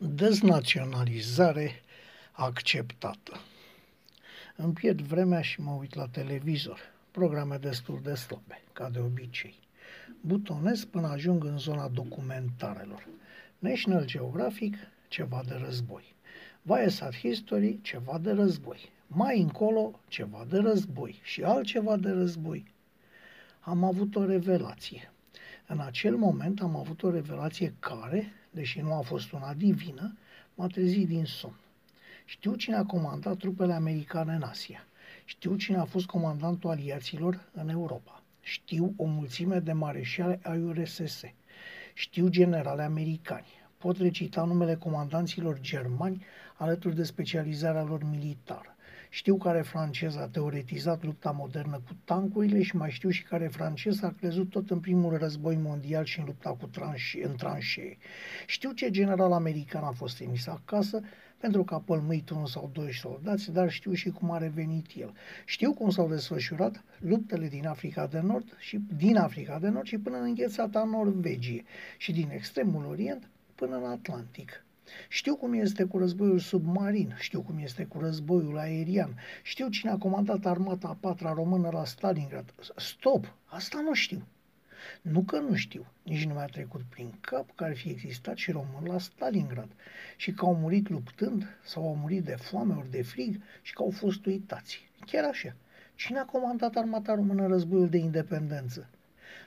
Deznaționalizare acceptată. Îmi pierd vremea și mă uit la televizor. Programe destul de slabe, ca de obicei. Butonez până ajung în zona documentarelor. National Geographic, ceva de război. Viasat History, ceva de război. Mai încolo, ceva de război și altceva de război. Am avut o revelație. În acel moment am avut o revelație care, deși nu a fost una divină, m-a trezit din somn. Știu cine a comandat trupele americane în Asia. Știu cine a fost comandantul aliaților în Europa. Știu o mulțime de mareșale ai URSS. Știu generale americani. Pot recita numele comandanților germani alături de specializarea lor militară. Știu care francez a teoretizat lupta modernă cu tancurile și mai știu și care francez a crezut tot în primul război mondial și în lupta cu tranșe, în tranșee. Știu ce general american a fost trimis acasă pentru că a pălmuit unul sau doi soldați, dar știu și cum a revenit el. Știu cum s-au desfășurat luptele din Africa de Nord și din Africa de Nord și până în înghețata Norvegie și din extremul Orient până în Atlantic. Știu cum este cu războiul submarin, știu cum este cu războiul aerian, știu cine a comandat armata a patra română la Stalingrad. Stop! Asta nu știu. Nu că nu știu, nici nu mi-a trecut prin cap că ar fi existat și român la Stalingrad și că au murit luptând sau au murit de foame ori de frig și că au fost uitați. Chiar așa. Cine a comandat armata română în războiul de independență?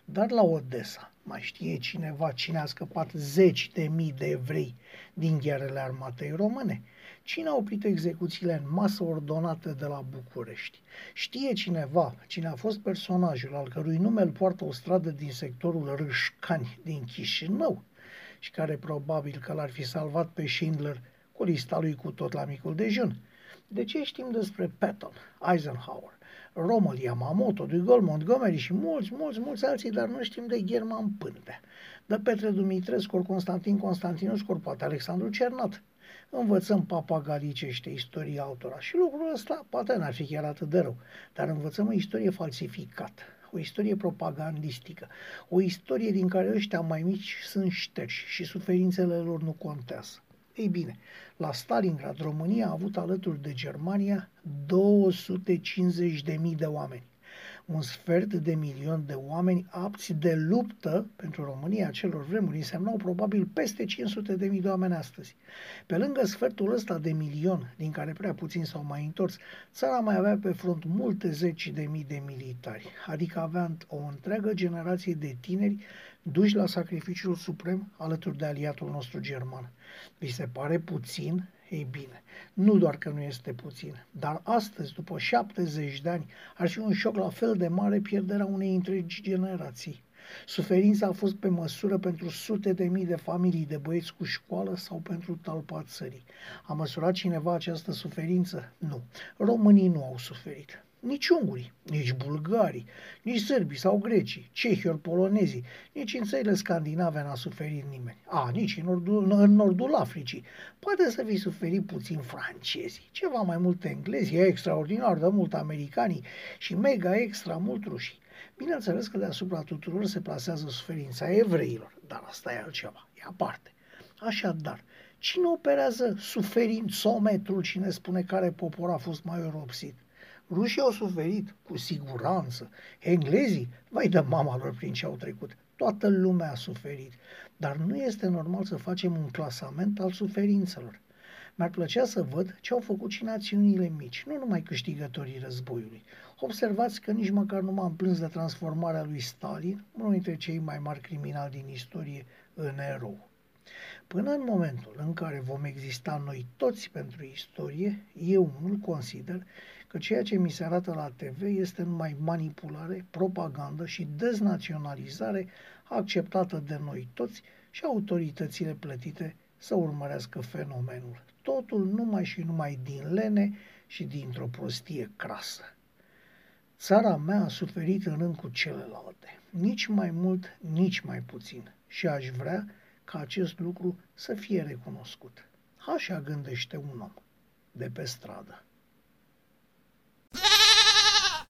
Dar la Odessa, mai știe cineva cine a scăpat zeci de mii de evrei din ghearele armatei române? Cine a oprit execuțiile în masă ordonate de la București? Știe cineva cine a fost personajul al cărui nume îl poartă o stradă din sectorul Râșcani din Chișinău și care probabil că l-ar fi salvat pe Schindler cu lista lui cu tot la micul dejun? De ce știm despre Patton, Eisenhower, Rommel, Yamamoto, de Gaulle, Montgomery și mulți, mulți, mulți alții, dar nu știm de German Pântea, de Petre Dumitrescu, ori Constantin Constantinescu, ori poate Alexandru Cernat. Învățăm papagalicește istoria autora și lucrul ăsta poate n-ar fi chiar atât de rău, dar învățăm o istorie falsificată, o istorie propagandistică, o istorie din care ăștia mai mici sunt șterși și suferințele lor nu contează. Ei bine, la Stalingrad, România a avut alături de Germania 250.000 de oameni. Un sfert de milion de oameni apți de luptă pentru România acelor vremuri însemnau probabil peste 500 de mii de oameni astăzi. Pe lângă sfertul ăsta de milion, din care prea puțin s-au mai întors, țara mai avea pe front multe zeci de mii de militari, adică avea o întreagă generație de tineri duși la sacrificiul suprem alături de aliatul nostru german. Vi se pare puțin? Ei bine, nu doar că nu este puțin, dar astăzi, după 70 de ani, ar fi un șoc la fel de mare pierderea unei întregi generații. Suferința a fost pe măsură pentru sute de mii de familii de băieți cu școală sau pentru talpa țării. A măsurat cineva această suferință? Nu. Românii nu au suferit nici ungurii, nici bulgarii, nici sârbii sau grecii, cehii ori polonezii, nici în țările scandinave n-a suferit nimeni. A, nici în nordul, în nordul Africii. Poate să fi suferit puțin francezii, ceva mai mult englezii, extraordinar de mult americanii și mega extra mult rușii. Bineînțeles că deasupra tuturor se plasează suferința evreilor, dar asta e altceva, e aparte. Așadar, cine operează suferințometrul și ne spune care popor a fost mai oropsit? Rușii au suferit, cu siguranță. Englezii, vai de mama lor prin ce au trecut. Toată lumea a suferit. Dar nu este normal să facem un clasament al suferințelor. Mi-ar plăcea să văd ce au făcut și națiunile mici, nu numai câștigătorii războiului. Observați că nici măcar nu m-am plâns de transformarea lui Stalin, unul dintre cei mai mari criminali din istorie, în erou. Până în momentul în care vom exista noi toți pentru istorie, eu nu consider că ceea ce mi se arată la TV este numai manipulare, propagandă și deznaționalizare acceptată de noi toți și autoritățile plătite să urmărească fenomenul. Totul numai și numai din lene și dintr-o prostie crasă. Țara mea a suferit în rând cu celelalte, nici mai mult, nici mai puțin, și aș vrea ca acest lucru să fie recunoscut. Așa gândește un om de pe stradă.